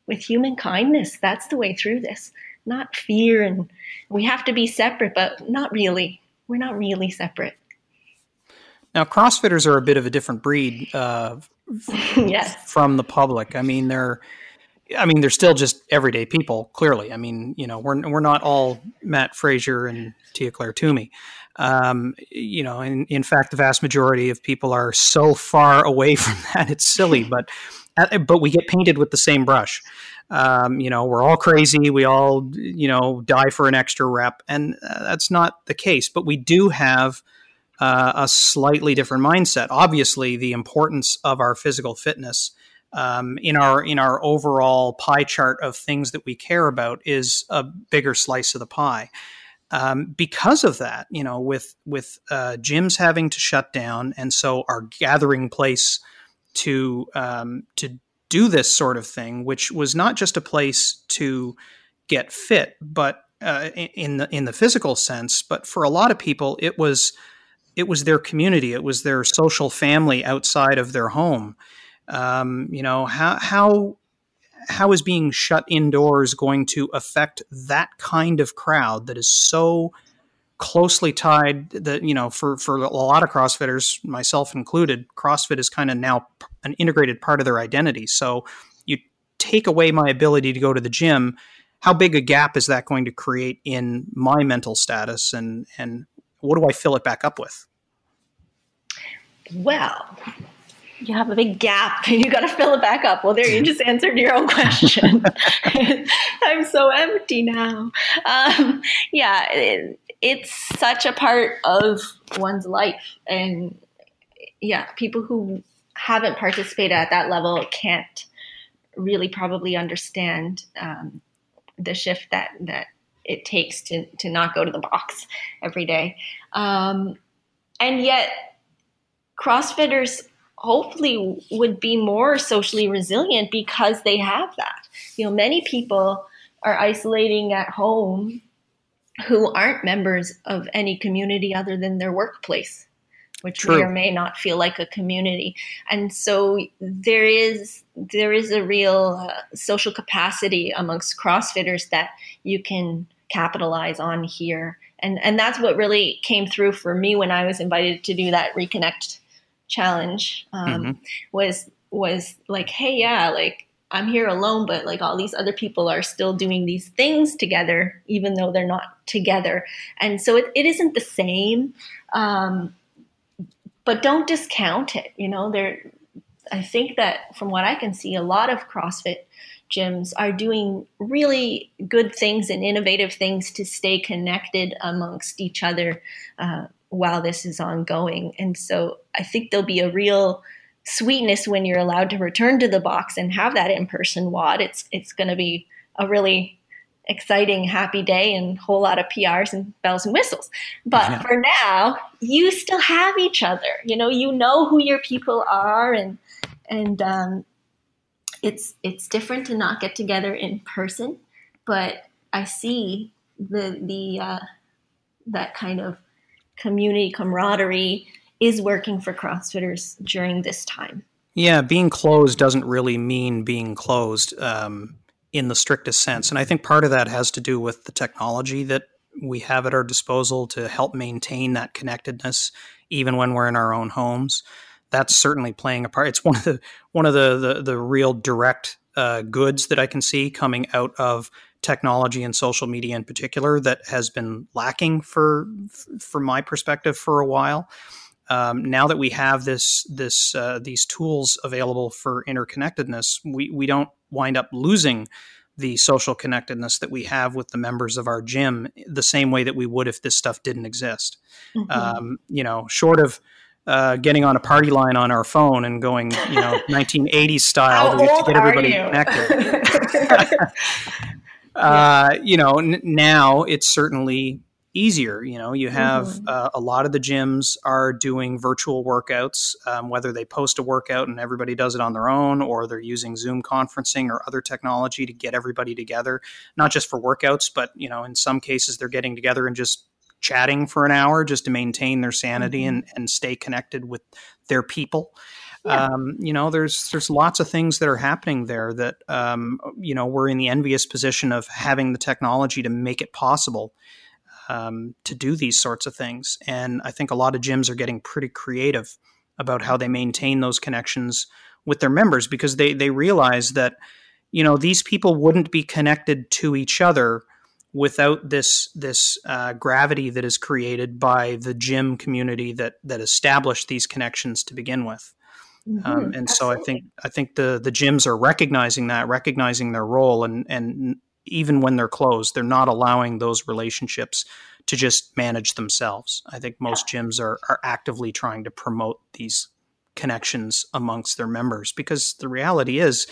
with human kindness. That's the way through this, not fear. And we have to be separate, but not really. We're not really separate. Now, CrossFitters are a bit of a different breed uh, yes. from the public. I mean, they're I mean, they're still just everyday people. Clearly, I mean, you know, we're we're not all Mat Fraser and Tia-Clair Toomey. Um, you know, in, in fact, the vast majority of people are so far away from that it's silly. But uh, but we get painted with the same brush. Um, you know, we're all crazy. We all you know die for an extra rep, and uh, that's not the case. But we do have. Uh, a slightly different mindset. Obviously, the importance of our physical fitness um, in our in our overall pie chart of things that we care about is a bigger slice of the pie um, because of that, you know, with with uh, gyms having to shut down, and so our gathering place to um, to do this sort of thing, which was not just a place to get fit, but uh, in the in the physical sense, but for a lot of people, it was it was their community, it was their social family outside of their home. Um, you know how how how is being shut indoors going to affect that kind of crowd that is so closely tied that you know for for a lot of crossfitters myself included crossfit is kind of now an integrated part of their identity. So you take away my ability to go to the gym how big a gap is that going to create in my mental status and and what do i fill it back up with? Well you have a big gap and you got to fill it back up. Well, there you just answered your own question. I'm so empty now. Um, yeah, it, it's such a part of one's life. And yeah, people who haven't participated at that level can't really probably understand um, the shift that, that it takes to, to not go to the box every day. Um, and yet, CrossFitters hopefully would be more socially resilient because they have that. You know, many people are isolating at home who aren't members of any community other than their workplace, which True. may or may not feel like a community. And so there is there is a real uh, social capacity amongst CrossFitters that you can capitalize on here. And and that's what really came through for me when I was invited to do that reconnect challenge um, mm-hmm. was was like, hey, yeah, like I'm here alone, but like all these other people are still doing these things together, even though they're not together. And so it, it isn't the same. Um, but don't discount it. You know, there. I think that from what I can see, a lot of CrossFit gyms are doing really good things and innovative things to stay connected amongst each other. Uh, while this is ongoing. And so I think there'll be a real sweetness when you're allowed to return to the box and have that in-person WOD. It's it's going to be a really exciting, happy day and whole lot of PRs and bells and whistles. But for now, you still have each other. You know, you know who your people are, and and um, it's it's different to not get together in person. But I see the the uh, that kind of community camaraderie is working for CrossFitters during this time. Yeah, being closed doesn't really mean being closed um, in the strictest sense. And I think part of that has to do with the technology that we have at our disposal to help maintain that connectedness, even when we're in our own homes. That's certainly playing a part. It's one of the one of the the, the real direct uh, goods that I can see coming out of technology and social media in particular that has been lacking for from my perspective for a while. Um, now that we have this this uh, these tools available for interconnectedness, we we don't wind up losing the social connectedness that we have with the members of our gym the same way that we would if this stuff didn't exist. Mm-hmm. Um, you know, short of uh, getting on a party line on our phone and going, you know, 1980s style to, to, get everybody connected. uh, you know, n- now it's certainly easier. You know, you have mm-hmm. uh, a lot of the gyms are doing virtual workouts, um, whether they post a workout and everybody does it on their own, or they're using Zoom conferencing or other technology to get everybody together, not just for workouts, but you know, in some cases they're getting together and just chatting for an hour just to maintain their sanity mm-hmm. and, and stay connected with their people. Um, you know, there's there's lots of things that are happening there that um, you know we're in the envious position of having the technology to make it possible um, to do these sorts of things. And I think a lot of gyms are getting pretty creative about how they maintain those connections with their members because they they realize that you know these people wouldn't be connected to each other without this this uh, gravity that is created by the gym community that that established these connections to begin with. Mm-hmm, um, and absolutely. so I think I think the the gyms are recognizing that, recognizing their role, and and even when they're closed, they're not allowing those relationships to just manage themselves. I think most gyms are are actively trying to promote these connections amongst their members because the reality is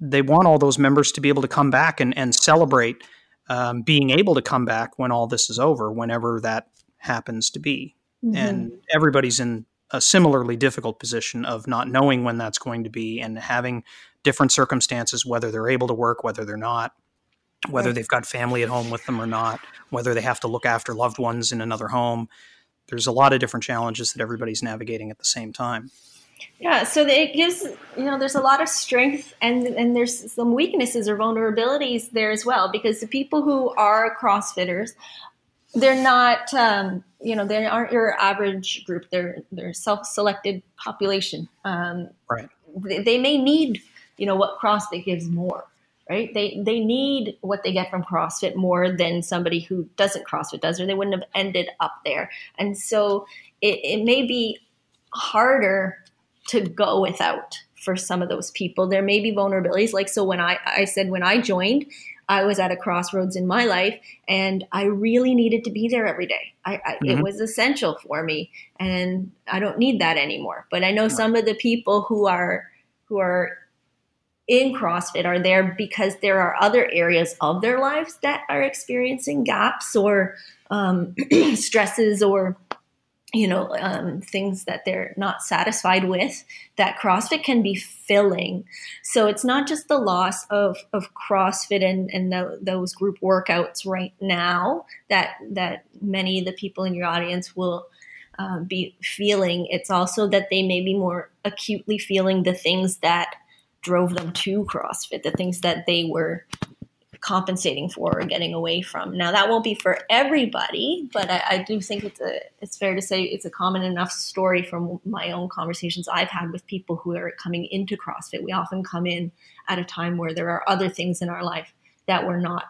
they want all those members to be able to come back and, and celebrate um, being able to come back when all this is over, whenever that happens to be. Mm-hmm. And everybody's in a similarly difficult position of not knowing when that's going to be and having different circumstances, whether they're able to work, whether they're not, whether right. they've got family at home with them or not, whether they have to look after loved ones in another home. There's a lot of different challenges that everybody's navigating at the same time. Yeah, so it gives you know there's a lot of strength and and there's some weaknesses or vulnerabilities there as well because the people who are CrossFitters, they're not um, you know they aren't your average group. They're they're self-selected population. Um, right. They, they may need you know what CrossFit gives more. Right. They they need what they get from CrossFit more than somebody who doesn't CrossFit does, or they wouldn't have ended up there. And so it, it may be harder to go without for some of those people. There may be vulnerabilities. Like, so when I, I said, when I joined, I was at a crossroads in my life and I really needed to be there every day. I, I mm-hmm. It was essential for me and I don't need that anymore. But I know some of the people who are, who are in CrossFit are there because there are other areas of their lives that are experiencing gaps or um, stresses or you know um, things that they're not satisfied with that crossfit can be filling. So it's not just the loss of, of crossfit and, and the, those group workouts right now that that many of the people in your audience will uh, be feeling. It's also that they may be more acutely feeling the things that drove them to crossfit the things that they were compensating for or getting away from. Now that won't be for everybody, but I, I, do think it's a it's fair to say it's a common enough story from my own conversations I've had with people who are coming into CrossFit. We often come in at a time where there are other things in our life that we're not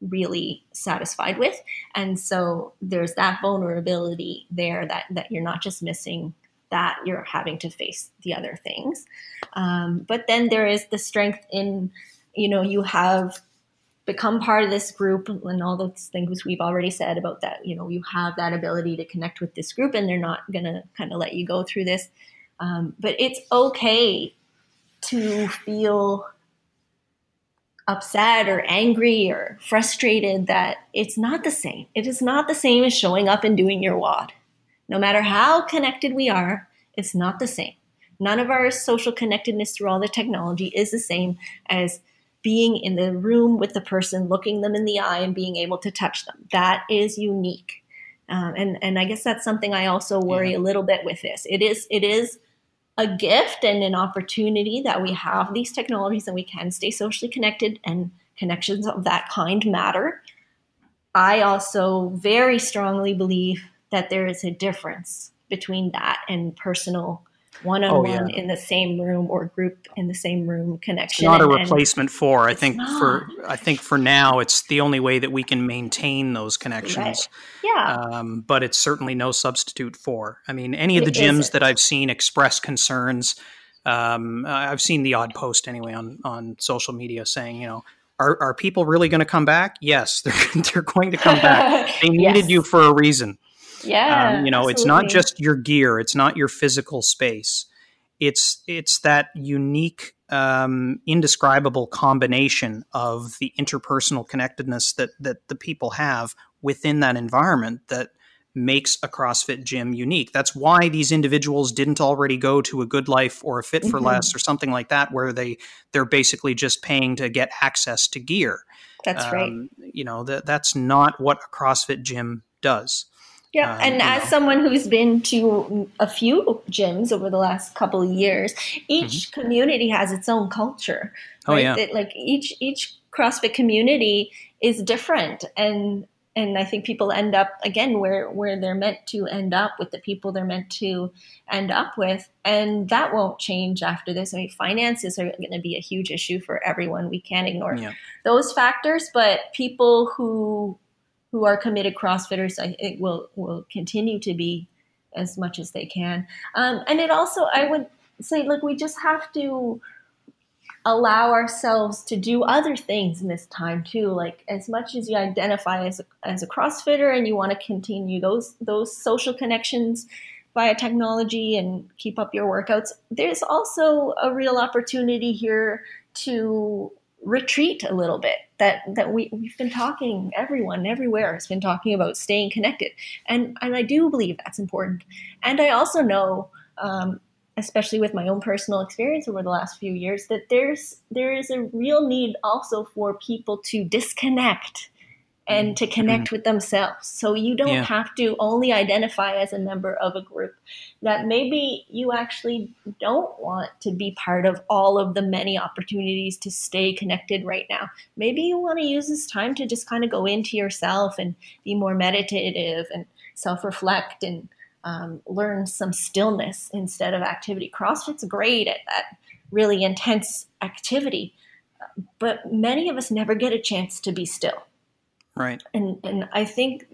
really satisfied with. And so there's that vulnerability there that that you're not just missing that you're having to face the other things. Um, but then there is the strength in, you know, you have become part of this group and all those things we've already said about that you know you have that ability to connect with this group and they're not going to kind of let you go through this. Um, but it's okay to feel upset or angry or frustrated that it's not the same. It is not the same as showing up and doing your WOD no matter how connected we are it's not the same. None of our social connectedness through all the technology is the same as being in the room with the person, looking them in the eye, and being able to touch them. That is unique. Um, and and I guess that's something I also worry yeah. a little bit with this. It is it is a gift and an opportunity that we have these technologies and we can stay socially connected and connections of that kind matter. I also very strongly believe that there is a difference between that and personal one on one in the same room or group in the same room connection. It's not a replacement for. I think not. for I think for now it's the only way that we can maintain those connections. Right. Yeah. Um, but it's certainly no substitute for. I mean, any of the gyms isn't. that I've seen express concerns. Um, I've seen the odd post anyway on on social media saying, you know, are, are people really going to come back? Yes, they're, they're going to come back. They needed yes. you for a reason. Yeah. Um, you know, absolutely. it's not just your gear, it's not your physical space. It's it's that unique um, indescribable combination of the interpersonal connectedness that that the people have within that environment that makes a CrossFit gym unique. That's why these individuals didn't already go to a GoodLife or a Fit for mm-hmm. Less or something like that, where they they're basically just paying to get access to gear. That's um, right. You know that that's not what a CrossFit gym does. Yeah, um, and as know. someone who's been to a few gyms over the last couple of years, each mm-hmm. community has its own culture. Oh, right? Yeah, it, like each each CrossFit community is different, and and I think people end up again where where they're meant to end up with the people they're meant to end up with, and that won't change after this. I mean, finances are going to be a huge issue for everyone. We can't ignore yeah. those factors, but people who who are committed CrossFitters, I think will will continue to be as much as they can. Um, and it also, I would say, look, we just have to allow ourselves to do other things in this time too. Like as much as you identify as a, as a CrossFitter and you want to continue those those social connections via technology and keep up your workouts, there's also a real opportunity here to retreat a little bit that that we, we've been talking everyone everywhere has been talking about staying connected. And and i do believe that's important. And i also know um, especially with my own personal experience over the last few years that there's there is a real need also for people to disconnect and to connect mm-hmm. with themselves. So you don't yeah. have to only identify as a member of a group that maybe you actually don't want to be part of all of the many opportunities to stay connected right now. Maybe you want to use this time to just kind of go into yourself and be more meditative and self reflect and um, learn some stillness instead of activity. CrossFit's great at that really intense activity, but many of us never get a chance to be still. Right. And and I think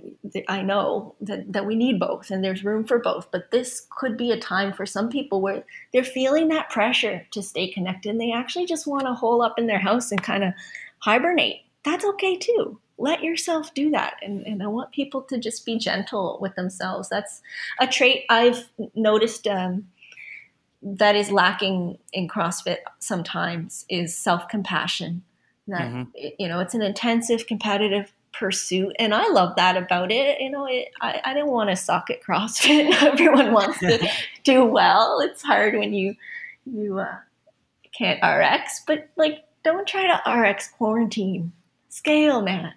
I know that, that we need both and there's room for both, but this could be a time for some people where they're feeling that pressure to stay connected and they actually just want to hole up in their house and kind of hibernate. That's okay too. Let yourself do that. And, and I want people to just be gentle with themselves. That's a trait I've noticed um, that is lacking in CrossFit sometimes is self-compassion. That mm-hmm. you know, it's an intensive competitive pursuit and i love that about it you know it, I, I didn't want to suck at crossfit everyone wants to do well it's hard when you you uh, can't rx but like don't try to rx quarantine. Scale man.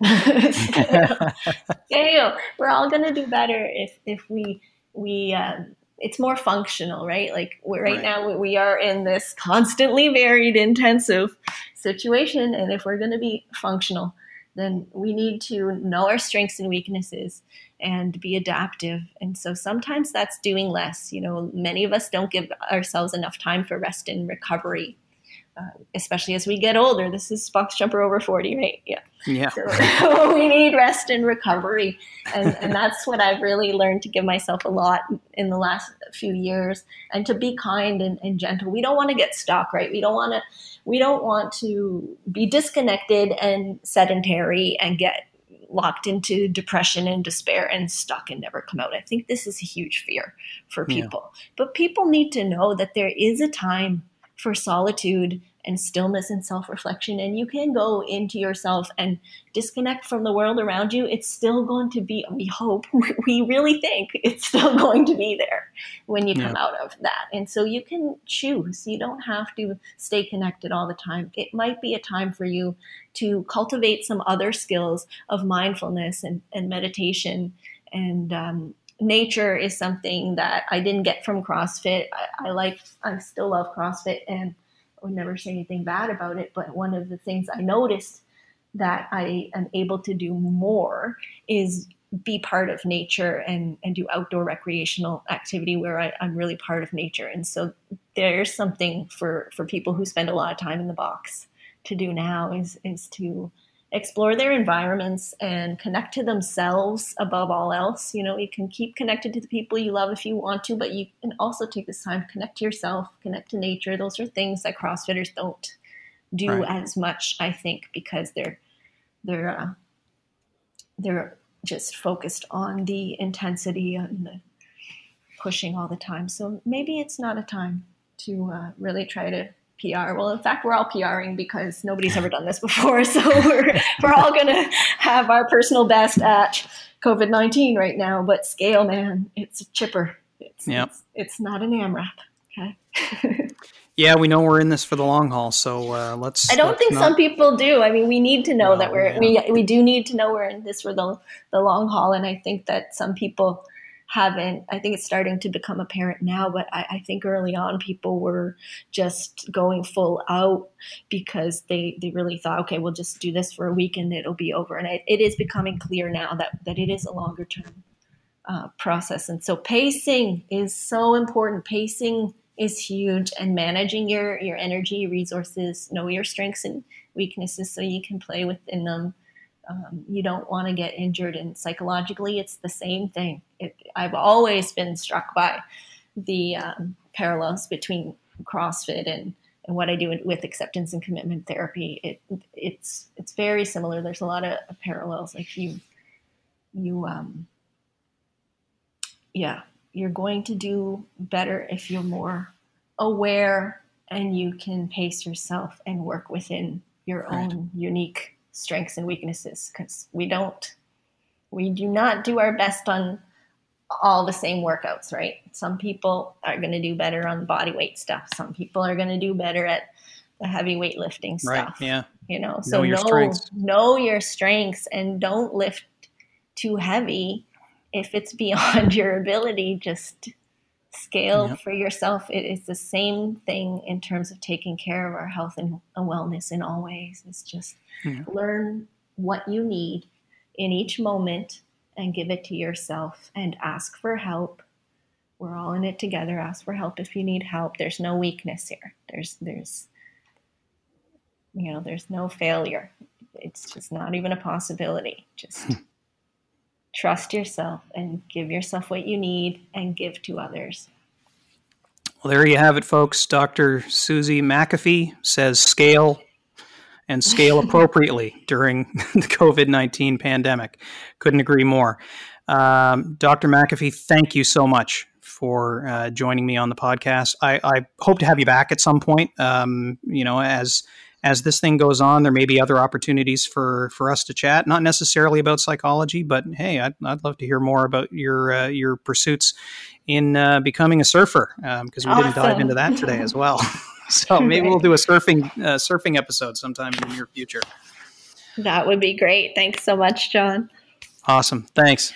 Scale. scale we're all going to do better if if we we um, it's more functional right? Like right, right. now we are in this constantly varied intensive situation and if we're going to be functional then we need to know our strengths and weaknesses and be adaptive. And so sometimes that's doing less. You know, many of us don't give ourselves enough time for rest and recovery. Uh, especially as we get older. This is box jumper over 40, right? Yeah. Yeah. So we need rest and recovery. And, and that's what I've really learned to give myself a lot in the last few years and to be kind and, and gentle. We don't want to get stuck, right? We don't want to, we don't want to be disconnected and sedentary and get locked into depression and despair and stuck and never come out. I think this is a huge fear for people. Yeah. But people need to know that there is a time for solitude and stillness and self reflection. And you can go into yourself and disconnect from the world around you. It's still going to be, we hope, we really think it's still going to be there when you come yeah. out of that. And so you can choose. You don't have to stay connected all the time. It might be a time for you to cultivate some other skills of mindfulness and, and meditation and um, nature is something that I didn't get from CrossFit. I, I like, I still love CrossFit and would never say anything bad about it. But one of the things I noticed that I am able to do more is be part of nature and, and do outdoor recreational activity where I, I'm really part of nature. And so there's something for, for people who spend a lot of time in the box to do now is, is to explore their environments and connect to themselves above all else. You know, you can keep connected to the people you love if you want to, but you can also take this time connect to yourself, connect to nature. Those are things that CrossFitters don't do right. as much, I think, because they're they're uh, they're just focused on the intensity and the pushing all the time. So maybe it's not a time to uh, really try to PR. Well, in fact, we're all PRing because nobody's ever done this before. So we're, we're all going to have our personal best at COVID 19 right now. But scale, man, it's a chipper. It's, yep. it's, it's not an AMRAP. Okay. yeah, we know we're in this for the long haul. So uh, let's. I don't let's think not... some people do. I mean, we need to know well, that we're, yeah. we, we do need to know we're in this for the, the long haul. And I think that some people haven't i think it's starting to become apparent now but I, I, think early on people were just going full out because they they really thought okay we'll just do this for a week and it'll be over. And it, it is becoming clear now that that it is a longer term uh, process. And so pacing is so important. Pacing is huge and managing your your energy resources know your strengths and weaknesses so you can play within them um, you don't want to get injured and psychologically it's the same thing. It, i've always been struck by the um, parallels between crossfit and, and what i do with acceptance and commitment therapy. It, it's it's very similar. There's a lot of parallels. Like you you um yeah you're going to do better if you're more aware and you can pace yourself and work within your right. own unique strengths and weaknesses because we don't we do not do our best on all the same workouts right? Some people are going to do better on body weight stuff. Some people are going to do better at the heavy weightlifting stuff right, yeah. you know? So know your, know, strengths. know your strengths and don't lift too heavy if it's beyond your ability just scale yep. for yourself. It is the same thing in terms of taking care of our health and wellness in all ways. It's just learn what you need in each moment and give it to yourself and ask for help. We're all in it together. Ask for help if you need help. There's no weakness here. There's there's you know, there's no failure. It's just not even a possibility. Just trust yourself and give yourself what you need and give to others. Well, there you have it, folks. Dr. Susie McAfee says scale and scale appropriately during the COVID 19 pandemic. Couldn't agree more. Um, Dr. McAfee, thank you so much for uh, joining me on the podcast. I, I, hope to have you back at some point. Um, you know, as as this thing goes on, there may be other opportunities for for us to chat. Not necessarily about psychology, but hey, I'd, I'd love to hear more about your uh, your pursuits in uh, becoming a surfer because um, we awesome. didn't dive into that today as well. so maybe we'll do a surfing uh, surfing episode sometime in the near future. That would be great. Thanks so much, John. Awesome. Thanks.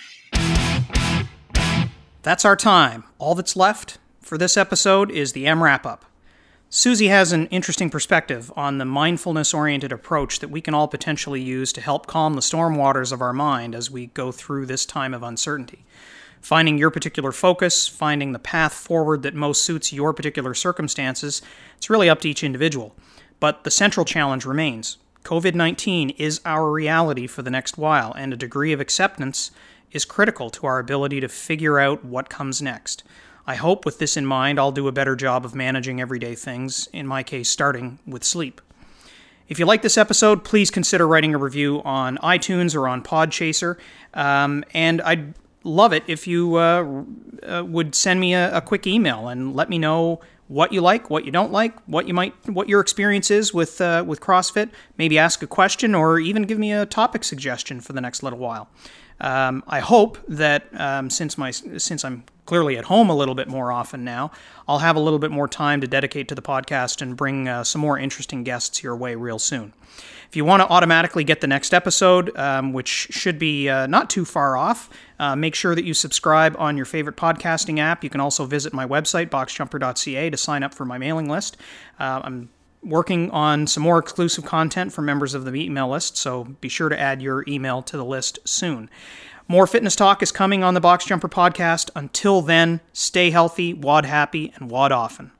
That's our time. All that's left for this episode is the M wrap up. Susie has an interesting perspective on the mindfulness oriented approach that we can all potentially use to help calm the storm waters of our mind as we go through this time of uncertainty. Finding your particular focus, finding the path forward that most suits your particular circumstances, it's really up to each individual. But the central challenge remains COVID 19 is our reality for the next while, and a degree of acceptance is critical to our ability to figure out what comes next. I hope with this in mind, I'll do a better job of managing everyday things, in my case, starting with sleep. If you like this episode, please consider writing a review on iTunes or on Podchaser. Um, and I'd love it if you uh, uh, would send me a, a, quick email and let me know what you like, what you don't like, what you might, what your experience is with uh, with CrossFit. Maybe ask a question or even give me a topic suggestion for the next little while. Um, I hope that um, since my since I'm clearly at home a little bit more often now, I'll have a little bit more time to dedicate to the podcast and bring uh, some more interesting guests your way real soon. If you want to automatically get the next episode, um, which should be uh, not too far off, uh, make sure that you subscribe on your favorite podcasting app. You can also visit my website, boxjumper.ca, to sign up for my mailing list. Uh, I'm working on some more exclusive content for members of the email list, so be sure to add your email to the list soon. More fitness talk is coming on the Box Jumper podcast. Until then, stay healthy, WOD happy, and WOD often.